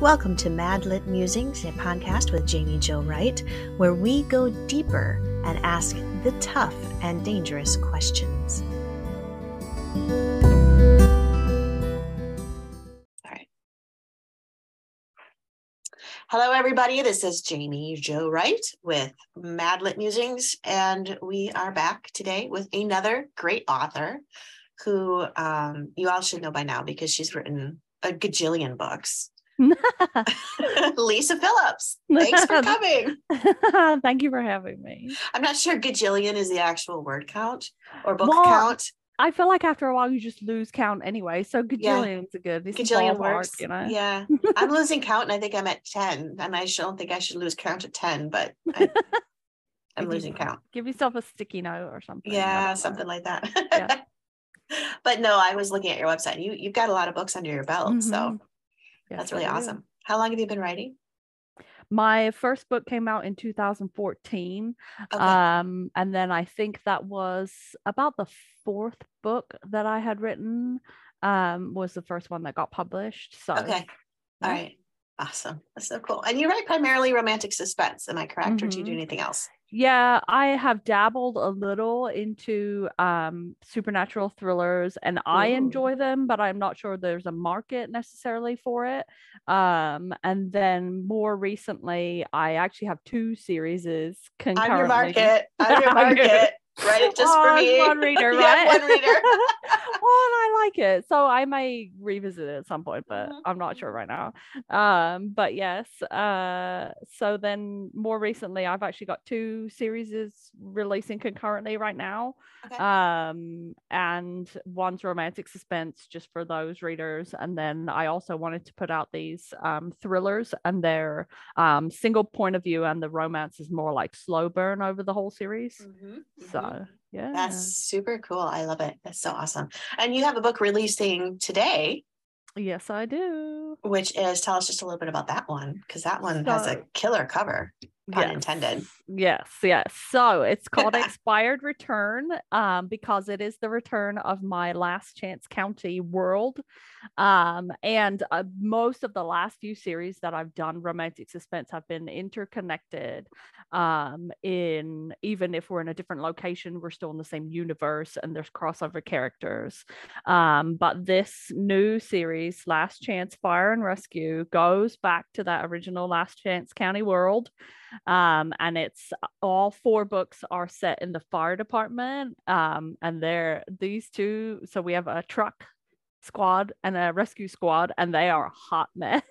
Welcome to Mad Lit Musings, a podcast with Jaime Jo Wright, where we go deeper and ask the tough and dangerous questions. All right. Hello, everybody. This is Jaime Jo Wright with Mad Lit Musings, and we are back today with another great author who um, you all should know by now because she's written a gajillion books. Lisa Phillips, thanks for coming. Thank you for having me. I'm not sure gajillion is the actual word count or book well, count. I feel like after a while you just lose count anyway. So gajillion's yeah. a good. Gajillion works, you know. Yeah, I'm losing count, and I think I'm at ten, and I don't think I should lose count at ten, but I, am losing count. Give yourself a sticky note or something. Yeah, something like that. Yeah. but no, I was looking at your website. You you've got a lot of books under your belt, mm-hmm. so yes, that's really awesome. How long have you been writing? My first book came out in 2014. Okay. Um, and then I think that was about the fourth book that I had written, um, was the first one that got published. So, okay. Yeah. All right. Awesome. That's so cool. And you write primarily romantic suspense. Am I correct? Mm-hmm. Or do you do mm-hmm. anything else? Yeah i have dabbled a little into um supernatural thrillers and Ooh. i enjoy them but i'm not sure there's a market necessarily for it. Um and then more recently i actually have two series concurrently. I'm your market. I'm your market Write it just oh, for me. One reader, right? one reader. well, I like it. So I may revisit it at some point, but mm-hmm. I'm not sure right now. Um, but yes. Uh, so then more recently, I've actually got two series releasing concurrently right now. Okay. Um, and one's romantic suspense just for those readers. And then I also wanted to put out these um, thrillers and their um, single point of view, and the romance is more like slow burn over the whole series. Mm-hmm. So Mm-hmm. yeah. That's super cool. I love it. That's so awesome. And you have a book releasing today. Yes, I do. Which is tell us just a little bit about that one because that one so, has a killer cover pun yes. intended. Yes, yes. So it's called Expired Return um, because it is the return of my Last Chance County world. Um, and uh, most of the last few series that I've done, romantic suspense, have been interconnected. Um, in even if we're in a different location, we're still in the same universe and there's crossover characters. Um, but this new series, Last Chance Fire and Rescue, goes back to that original Last Chance County world um, and it's all four books are set in the fire department um, and they're these two so we have a truck squad and a rescue squad and they are a hot mess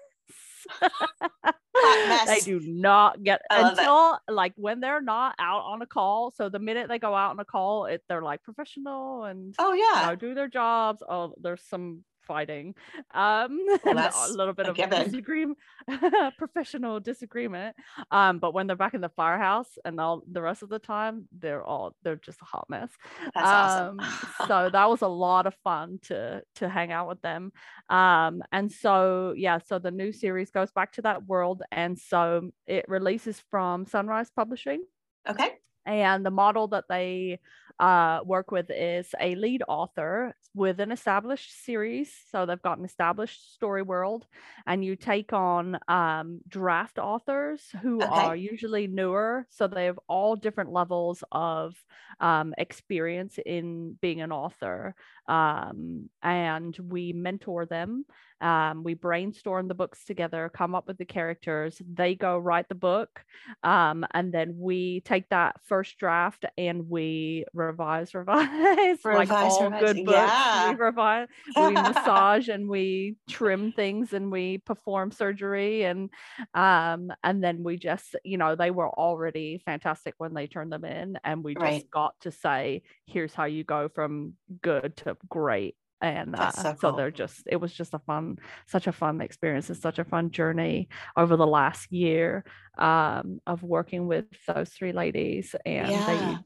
hot mess. they do not get until it. like when they're not out on a call so the minute they go out on a call it they're like professional and oh yeah you know, do their jobs oh there's some fighting. Um, well, a little bit a of disagreement, professional disagreement. Um, but when they're back in the firehouse and all the rest of the time, they're all they're just a hot mess. That's um, awesome. so that was a lot of fun to to hang out with them. Um, and so yeah, so the new series goes back to that world, and so it releases from Sunrise Publishing. Okay. And the model that they uh, work with is a lead author with an established series. So they've got an established story world, and you take on um, draft authors who okay. are usually newer. So they have all different levels of um, experience in being an author. Um, and we mentor them um, we brainstorm the books together, come up with the characters. They go write the book, um, and then we take that first draft and we revise, revise, revise like all revise. good books. Yeah. We revise, we massage, and we trim things, and we perform surgery, and um, and then we just, you know, they were already fantastic when they turned them in, and we just right. got to say, here's how you go from good to great and uh, so, cool. so, they're just it was just a fun such a fun experience and such a fun journey over the last year um, of working with those three ladies and yeah.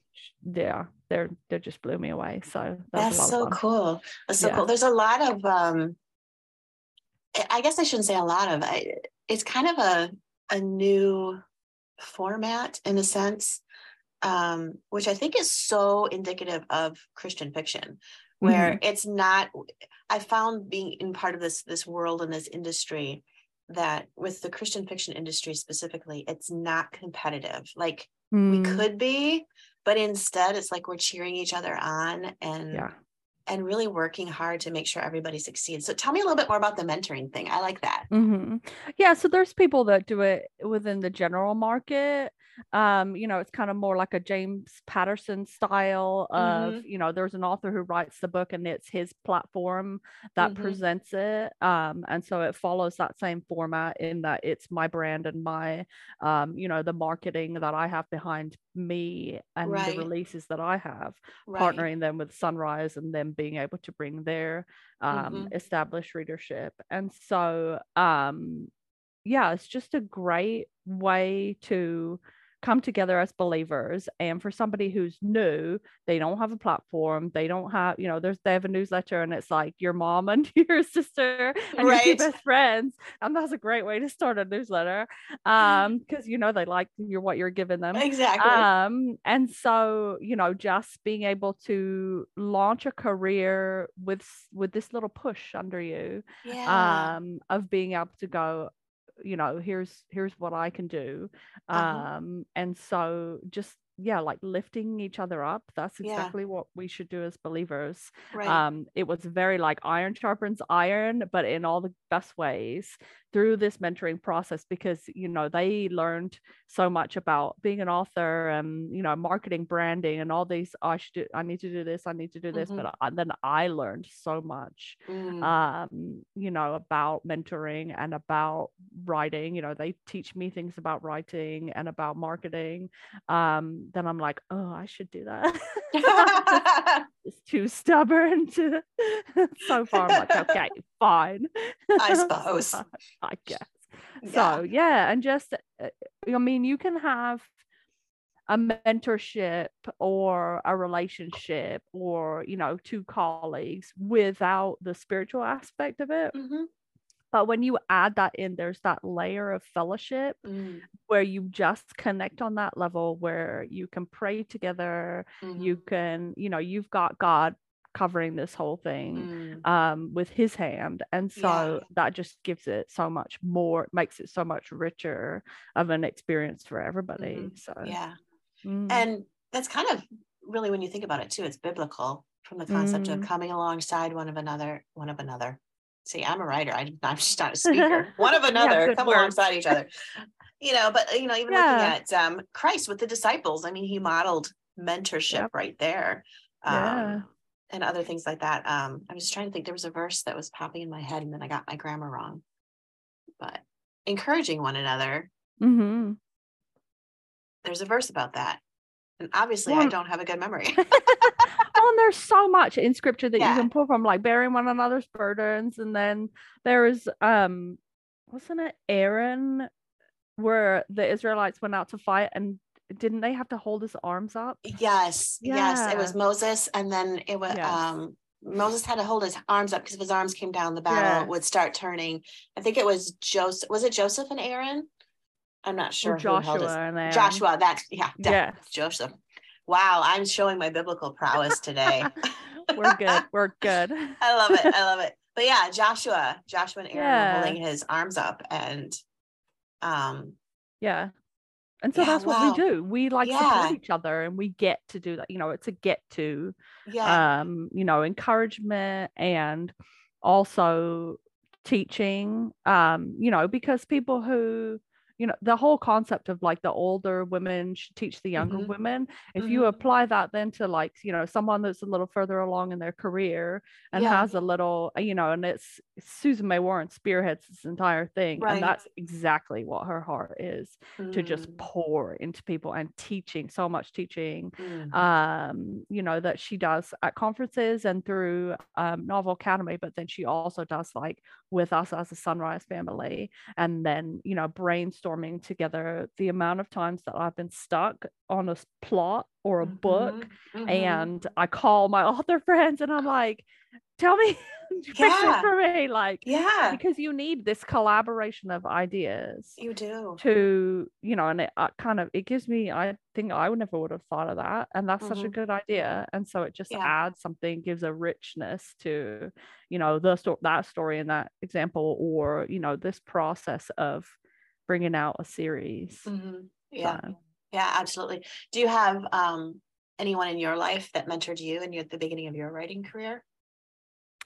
they yeah they're they just blew me away so that's, that's so cool that's so yeah. cool there's a lot of um i guess i shouldn't say a lot of I, it's kind of a a new format in a sense um, which I think is so indicative of Christian fiction, where mm-hmm. it's not i found being in part of this this world and this industry that with the Christian fiction industry specifically, it's not competitive. Like Mm, we could be, but instead it's like we're cheering each other on and yeah. And really working hard to make sure everybody succeeds. So tell me a little bit more about the mentoring thing. I like that. hmm Yeah, so there's people that do it within the general market. Um, you know, it's kind of more like a James Patterson style of, you know, there's an author who writes the book and it's his platform that Mhm. presents it. Um, and so it follows that same format in that it's my brand and my um, you know, the marketing that I have behind me and Right. the releases that I have Right. partnering them with Sunrise and being able to bring their um, Mhm. established readership. And so, um, yeah, it's just a great way to come together as believers. And for somebody who's new, they don't have a platform. They don't have, you know, there's they have a newsletter and it's like your mom and your sister and your two best friends. And that's a great way to start a newsletter. Um, because you know they like your what you're giving them Exactly. um and so you know just being able to launch a career with with this little push under you yeah. um of being able to go you know here's here's what i can do Uh-huh. um and so just yeah like lifting each other up that's Yeah. exactly what we should do as believers Right. um it was very like iron sharpens iron but in all the best ways through this mentoring process because you know they learned so much about being an author and you know marketing branding and all these "Oh, i should do i need to do this i need to do this Mhm. but I, then i learned so much Mm. um you know about mentoring and about writing you know they teach me things about writing and about marketing um then i'm like oh i should do that just too stubborn to so far i'm like okay fine I suppose. i guess Yeah. so yeah and just uh, i mean you can have a mentorship or a relationship or you know two colleagues without the spiritual aspect of it Mhm. but when you add that in there's that layer of fellowship Mm. where you just connect on that level where you can pray together you Mhm. can you know you've got god covering this whole thing Mm. um with his hand and so Yeah. that just gives it so much more makes it so much richer of an experience for everybody Mhm. so Yeah. mm, And that's kind of really when you think about it too, it's biblical from the concept of Mm. coming alongside one of another, one of another. See, I'm a writer. I, I'm just not a speaker. one of another, good come alongside each other. You know, but you know, even Yeah. looking at um, Christ with the disciples, I mean, he modeled mentorship Yep. right there. Um, Yeah. And other things like that. Um, I was trying to think there was a verse that was popping in my head and then I got my grammar wrong. But encouraging one another, hmm there's a verse about that. And obviously I don't have a good memory. oh, and there's so much in scripture that Yeah. you can pull from, like bearing one another's burdens, and then there's um, wasn't it Aaron, where the Israelites went out to fight, and didn't they have to hold his arms up? yes, yes. It was Moses and then it was Yes. um Moses had to hold his arms up because if his arms came down, the battle would start turning. I think it was Joseph. Was it Joseph and Aaron? I'm not sure Or who held Joshua and Aaron. Joshua. That's yeah, Yes. Joseph. Wow, I'm showing my biblical prowess today. We're good. We're good. I love it. I love it. But yeah, Joshua, Joshua and Aaron Yeah. holding his arms up and um Yeah. And so Yeah, that's what wow. we do. We like Yeah. support each other and we get to do that. You know, it's a get to. yeah. um you know encouragement and also teaching um you know because people who you know the whole concept of like the older women should teach the younger Mhm. women if you Mhm. apply that then to like you know someone that's a little further along in their career and Yeah. has a little uh, you know and it's Susan May Warren spearheads this entire thing Right. and that's exactly what her heart is to just Mm, pour into people and teaching so much teaching mm. um you know that she does at conferences and through um, novel academy but then she also does like with us as a sunrise family and then you know brainstorming together the amount of times that i've been stuck on a plot or a book Mhm, mhm. and i call my author friends and i'm like tell me Yeah. for me like Yeah, because you need this collaboration of ideas you do. to you know and it uh, kind of it gives me i think i would never would have thought of that and that's such a Mhm. good idea and so it just Yeah. adds something gives a richness to you know the sto- that story in that example or you know this process of bringing out a series Mhm. Yeah, So, yeah, absolutely. Do you have um anyone in your life that mentored you in your, the beginning of your writing career?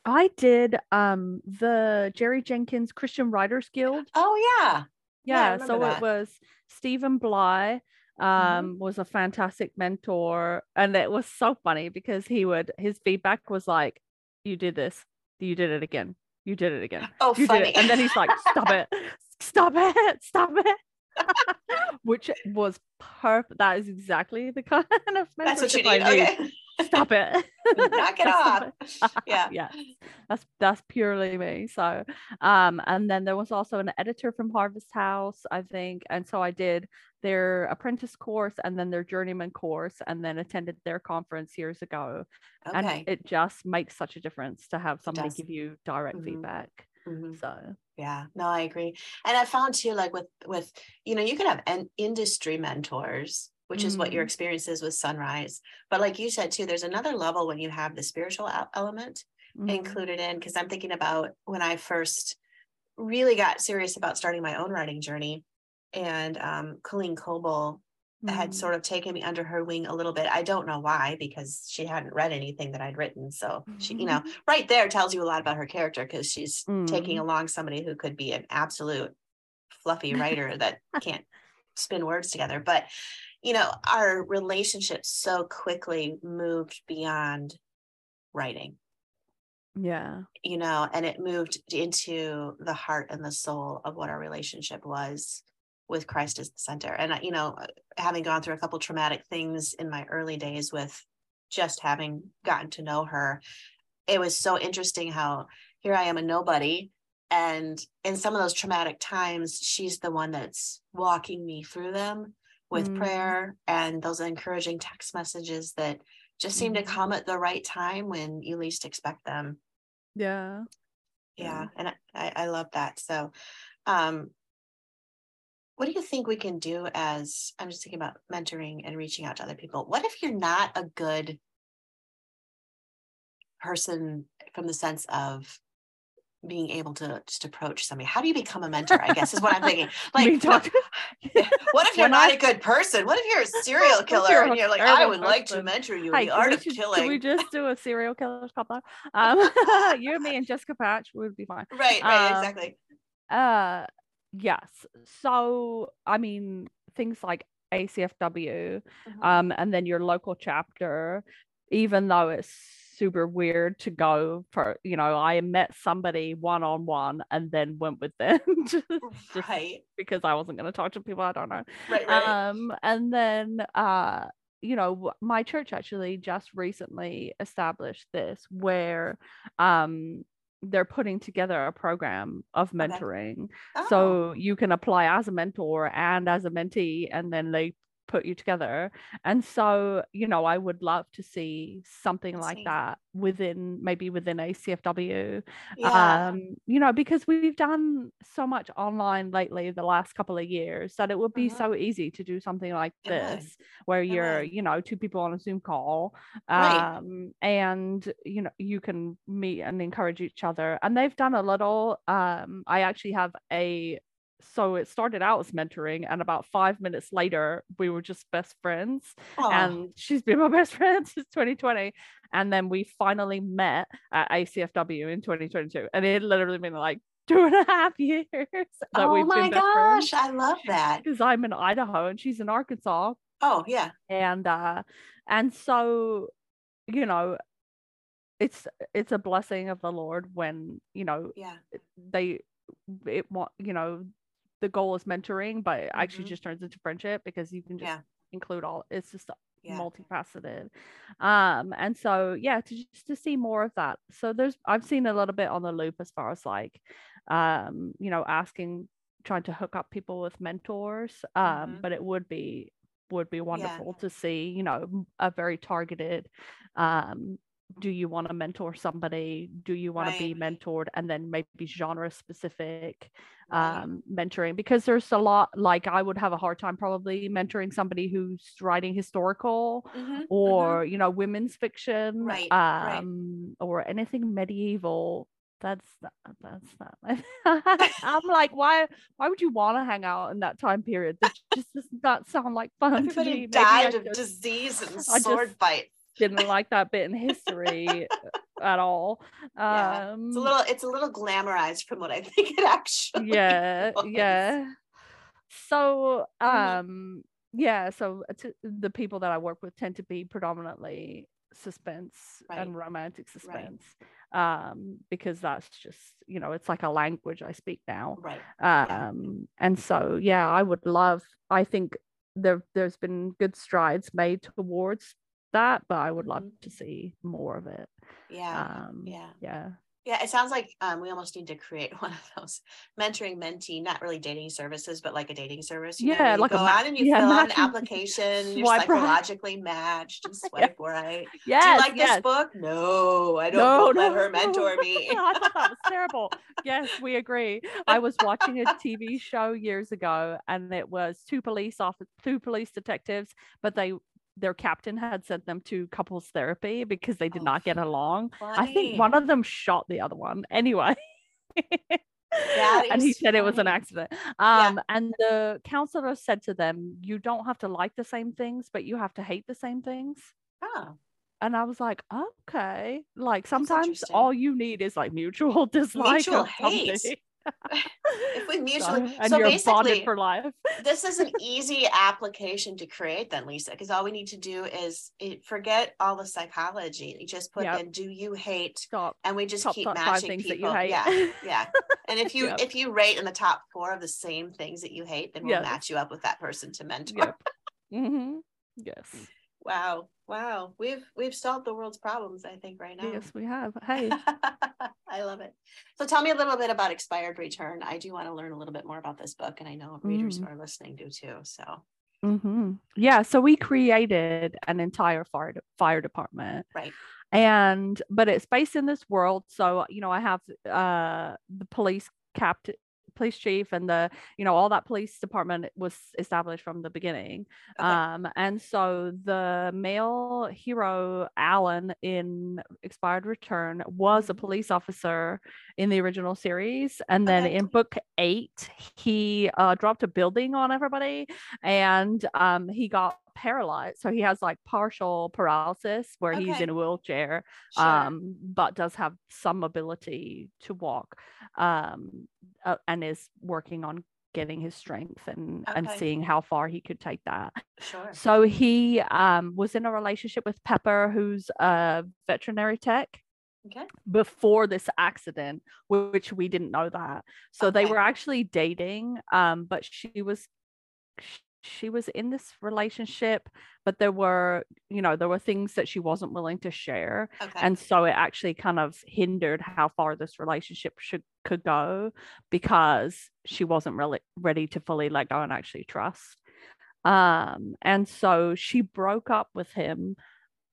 I did um the jerry jenkins christian writers guild. Oh yeah, Yeah, yeah so remember it was stephen bly um was a fantastic mentor and it was so funny because he would his feedback was like you did this. You did it again. You did it again. Oh you funny. did it. and then he's like stop it. Stop it. Stop it. Which was perfect that is exactly the kind of That's what you mentorship I need. need. Okay, stop it knock it off. Yeah. yeah that's that's purely me so um and then there was also an editor from harvest house i think and so i did their apprentice course and then their journeyman course and then attended their conference years ago and Okay. it just makes such a difference to have somebody give you direct Mhm. feedback Mhm. so Yeah, no, I agree. And I found too, like with with you know, you can have an industry mentors, which is what your Mhm. experience is with Sunrise. But like you said too, there's another level when you have the spiritual el- element mhm. included in. Because I'm thinking about when I first really got serious about starting my own writing journey, and um, Colleen Coble had Mhm. sort of taken me under her wing a little bit. I don't know why, because she hadn't read anything that I'd written. So she, you know, right there tells you a lot about her character because she's taking Mm. along somebody who could be an absolute fluffy writer that can't spin words together. But you know, our relationship so quickly moved beyond writing yeah you know, and it moved into the heart and the soul of what our relationship was with Christ as the center. And, you know, uh, having gone through a couple traumatic things in my early days with just having gotten to know her, it was so interesting how here I am a nobody. And in some of those traumatic times, she's the one that's walking me through them with Mm. prayer and those encouraging text messages that just seem to come at the right time when you least expect them. Yeah. Yeah and I I love that. So um what do you think we can do as i'm just thinking about mentoring and reaching out to other people. What if you're not a good person from the sense of being able to just approach somebody how do you become a mentor i guess is what i'm thinking like talk- what if you're not I- a good person what if you're a serial killer you're and you're like i would like to mentor you in Hey, the art we of ju- killing Can we just do a serial killer though? Um, you and me and Jessica Patch would be fine. right right um, exactly Uh, yes. So, I mean, things like ACFW, Mhm. um, and then your local chapter, even though it's super weird to go for, you know, I met somebody one on one and then went with them right because I wasn't going to talk to people I don't know. right right Um, and then uh, you know, my church actually just recently established this where um they're putting together a program of Okay. mentoring. oh, So you can apply as a mentor and as a mentee, and then they put you together. And so, you know, I would love to see something like that within maybe within ACFW yeah um you know because we've done so much online lately the last couple of years that it would be Mhm. so easy to do something like this where It you're you know two people on a zoom call Right. um and you know you can meet and encourage each other and they've done a little um i actually have a so it started out as mentoring and about five minutes later we were just best friends Oh, and she's been my best friend since 2020 and then we finally met at acfw in 2022 and it literally been like two and a half years that oh we've my been best gosh, I love that. because i'm in idaho and she's in arkansas. Oh yeah, and uh and so you know it's it's a blessing of the lord when you know yeah, they it want you know the goal is mentoring but it actually just turns into friendship because you can just Yeah. include all it's just yeah. multifaceted um and so yeah to just to see more of that so there's i've seen a little bit on the loop as far as like um you know asking trying to hook up people with mentors um Mhm. but it would be would be wonderful to see you know a very targeted um do you want to mentor somebody do you want Right. to be mentored and then maybe genre specific Right. um, mentoring because there's a lot like i would have a hard time probably mentoring somebody who's writing historical Mhm, mhm. or you know women's fiction Right, um or anything medieval that's not, that's not i'm like why why would you want to hang out in that time period that just does not sound like fun to me everybody Maybe died of disease and sword just- fight. Didn't like that bit in history at all Yeah, um It's a little it's a little glamorized from what I think it actually yeah was. yeah so Mhm. um yeah so t- the people that i work with tend to be predominantly suspense and romantic suspense um because that's just you know it's like a language i speak now Right. Yeah. um and so yeah i would love i think there there's been good strides made towards that but i would love Mhm. to see more of it Yeah. um yeah. yeah Yeah. It sounds like um we almost need to create one of those mentoring mentee, not really dating services, but like a dating service. You Yeah, where you like a go ma- on and you yeah, fill out an application, you're swipe right. psychologically matched and swipe right. yes Do you like yes. this book? No, I don't, No, don't let no, her no. mentor me. I thought that was terrible. Yes, we agree. I was watching a TV show years ago, and it was two police officers, two police detectives, but they their captain had sent them to couples therapy because they did Oh, not get along. I think one of them shot the other one. Anyway. And he said it was an accident. Um, and the counselor said to them, You don't have to like the same things, but you have to hate the same things Oh, and I was like, okay, like sometimes all you need is like mutual dislike Mutual hate. somebody. If we So- mutually, and so you're basically, bonded for life. this is an easy application to create then lisa because all we need to do is forget all the psychology you just put Yep. in do you hate Stop. and we just Top keep top matching people that you hate. yeah yeah and if you Yep. if you rate in the top four of the same things that you hate then we'll Yes. match you up with that person to mentor Yep. hmm Yes. wow wow we've we've solved the world's problems i think right now Yes, we have. Hey. Love it. So tell me a little bit about Expired Return. I do want to learn a little bit more about this book, and I know readers Mm. who are listening do too. So hmm Yeah. So we created an entire fire de- fire department. Right. And but it's based in this world. So you know, I have uh the police captain police chief and the you know all that police department was established from the beginning Okay. um and so the male hero alan in expired return was a Mhm. police officer in the original series and then Okay. in book eight he uh, dropped a building on everybody and um he got paralyzed so he has like partial paralysis where he's in a wheelchair Sure. um but does have some ability to walk um uh, and is working on getting his strength and and seeing how far he could take that sure. so he um was in a relationship with pepper who's a veterinary tech Okay. before this accident which we didn't know that so they were actually dating um but she was she was in this relationship but there were you know there were things that she wasn't willing to share Okay. and so it actually kind of hindered how far this relationship should could go because she wasn't really ready to fully let go and actually trust um and so she broke up with him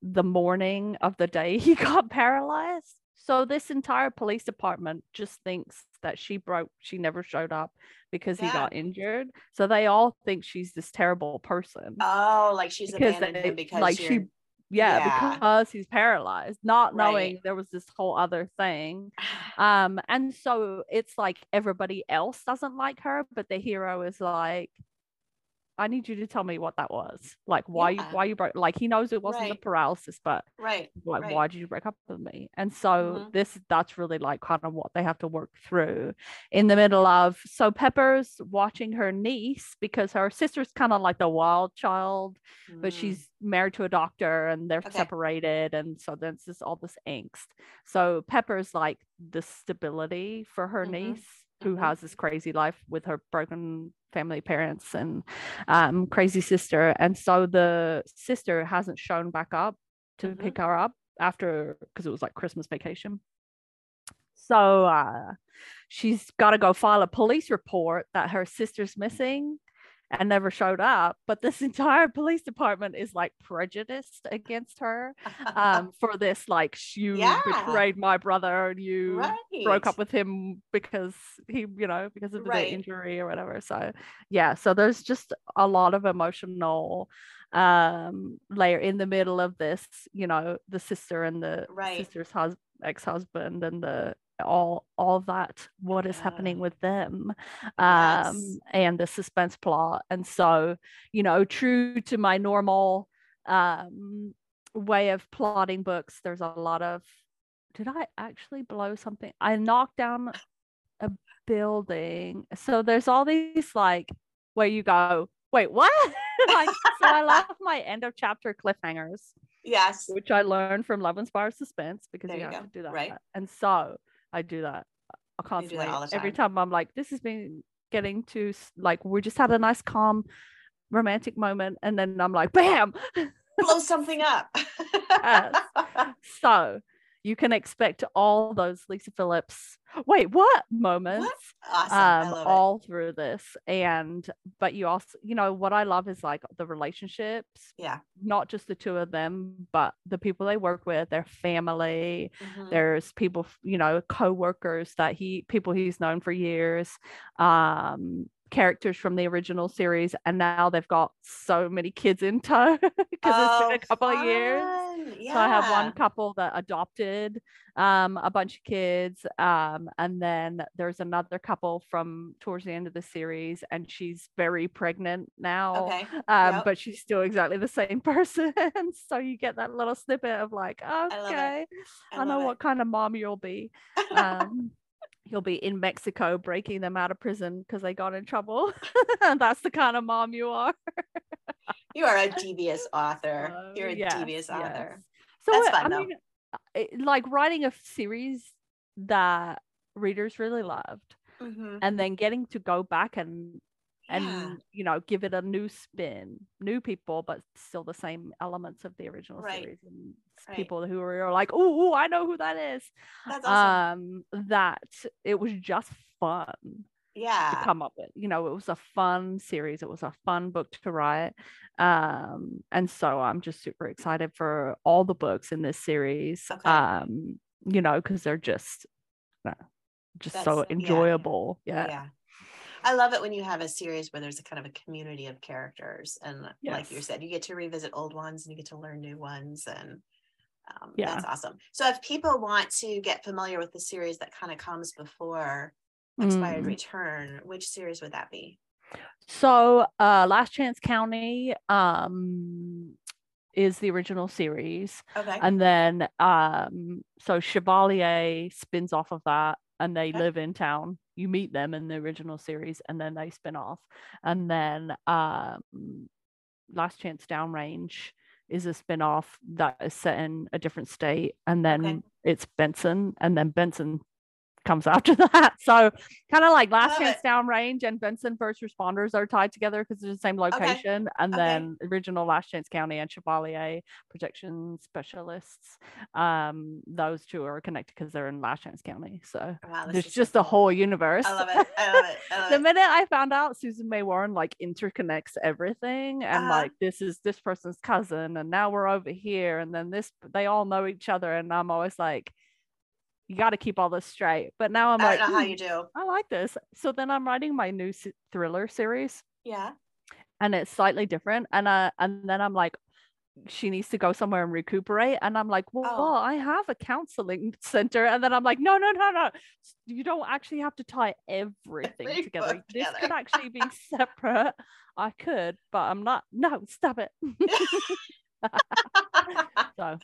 the morning of the day he got paralyzed so this entire police department just thinks that she broke she never showed up because he got injured so they all think she's this terrible person oh, like she's because abandoned they- him because like you're... she yeah, Yeah. because he's paralyzed not Right. knowing there was this whole other thing um and so it's like everybody else doesn't like her but the hero is like i need you to tell me what that was like why Yeah. you why you broke like he knows it wasn't the paralysis but right. like Right. why did you break up with me and so Mhm. this that's really like kind of what they have to work through in the middle of so pepper's watching her niece because her sister's kind of like the wild child but Mm, she's married to a doctor and they're Okay. separated and so there's this all this angst so pepper's like the stability for her Mhm, niece who mhm. has this crazy life with her broken family parents and um, crazy sister and so the sister hasn't shown back up to Mhm. pick her up after because it was like christmas vacation so uh, she's got to go file a police report that her sister's missing and never showed up. But this entire police department is like prejudiced against her um, for this, like, you Yeah. betrayed my brother and you broke up with him because he, you know, because of Right. the injury or whatever. So, yeah, so there's just a lot of emotional um layer in the middle of this you know the sister and the Right. sister's hus- ex-husband and the all all that what is happening with them Yes. um and the suspense plot and so you know true to my normal um way of plotting books there's a lot of did i actually blow something i knocked down a building so there's all these like where you go wait what like so i love my end of chapter cliffhangers Yes. which I learned from Love Inspired Suspense because There you you have go, to do that. right. And so I do that uh, do constantly. that Every time. I'm like, this has been getting to like we just had a nice calm romantic moment and then I'm like, bam. Blow something up. So you can expect all those Lisa Phillips wait, what moments Awesome. I um it. all through this and but you also you know what i love is like the relationships Yeah. not just the two of them but the people they work with their family Mhm. there's people you know co-workers that he people he's known for years um characters from the original series and now they've got so many kids in tow because it's been Oh, a couple of years fun. so I have one couple that adopted um, a bunch of kids, um, and then there's another couple from towards the end of the series, and she's very pregnant now, Okay. um, yep. but she's still exactly the same person. so you get that little snippet of like, okay, I, know love it. what kind of mom you'll be. You'll be in Mexico breaking them out of prison because they got in trouble. That's the kind of mom you are. you are a devious author. So, You're a Uh, yes, devious author. So That's uh, fun, I though. mean, uh, it- like writing a series that readers really loved, Mhm. and then getting to go back and and Yeah. you know give it a new spin, new people, but still the same elements of the original Right. series, and Right. people who are like, oh, I know who that is. That's awesome. Um, that it was just fun yeah to come up with. You know, it was a fun series. It was a fun book to write. Um, and so I'm just super excited for all the books in this series. Okay. Um, you know, because they're just uh, just so That's- yeah. enjoyable. Yeah. Yeah. I love it when you have a series where there's a kind of a community of characters. And like you said, you get to revisit old ones and you get to learn new ones. And um, Yeah. that's awesome. So if people want to get familiar with the series that kind of comes before Expired Mm. Return, which series would that be? So uh Last Chance County um is the original series. Okay. And then um so Chevalier spins off of that and they live in town. You meet them in the original series and then they spin off. And then um Last Chance Downrange is a spin-off that is set in a different state and then Okay. it's Benson and then Benson comes after that. So kind of like Last Chance. Downrange and Benson First Responders are tied together because they're the same location. And Okay. then original Last Chance County and Chevalier protection specialists. Um, those two are connected because they're in Last Chance County. So Wow, there's is so just a whole universe. I love it. I love it. I love the minute I found out Susan May Warren like interconnects everything and Uh-huh. like this is this person's cousin and now we're over here and then this they all know each other and I'm always like you got to keep all this straight. But now I'm I like don't know how "Hmm, you do. I like this. So then I'm writing my new thriller series Yeah. and it's slightly different and uh and then I'm like she needs to go somewhere and recuperate and I'm like well, Oh. I have a counseling center and then I'm like no no no no you don't actually have to tie everything Every together this could actually be separate I could but I'm not no stop it so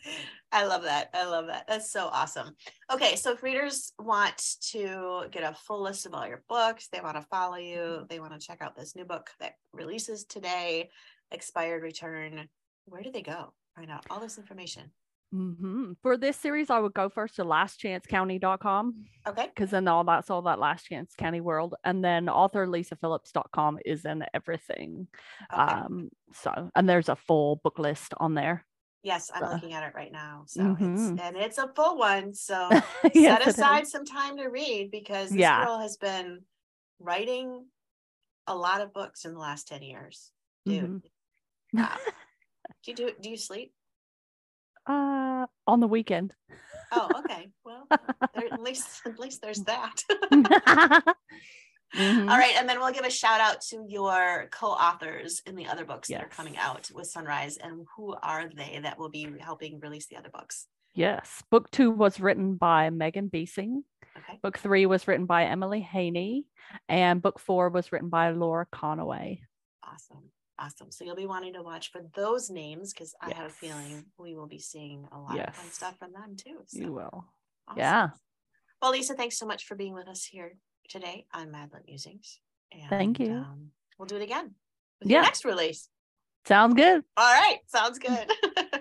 I love that. I love that. That's so awesome. Okay, so if readers want to get a full list of all your books, they want to follow you, they want to check out this new book that releases today, Expired Return, where do they go? Find out all this information. mhm. for this series I would go first to lastchancecounty.com Okay. because then all that's all that last chance county world and then author lisaphillips.com is in everything Okay. um so and there's a full book list on there yes, I'm so- looking at it right now. So Mhm. it's and it's a full one. So Yes, set aside some time to read because this Yeah. girl has been writing a lot of books in the last 10 years. Dude. Mhm. Wow. do you do do you sleep? uh, on the weekend. Oh, okay. Well, there, at least at least there's that. Mhm. All right, and then we'll give a shout out to your co-authors in the other books that are coming out with Sunrise, and who are they that will be helping release the other books? Yes. Book two was written by Megan Besing. Okay, Book three was written by Emilie Haney. And book four was written by Laura Conaway. awesome, awesome. So you'll be wanting to watch for those names because I have a feeling we will be seeing a lot of fun stuff from them too. So, You will. awesome. Yeah. Well, Lisa, thanks so much for being with us here today on MadLit Musings. And, Thank you. Um, we'll do it again with Yeah. next release. Sounds good. All right, sounds good.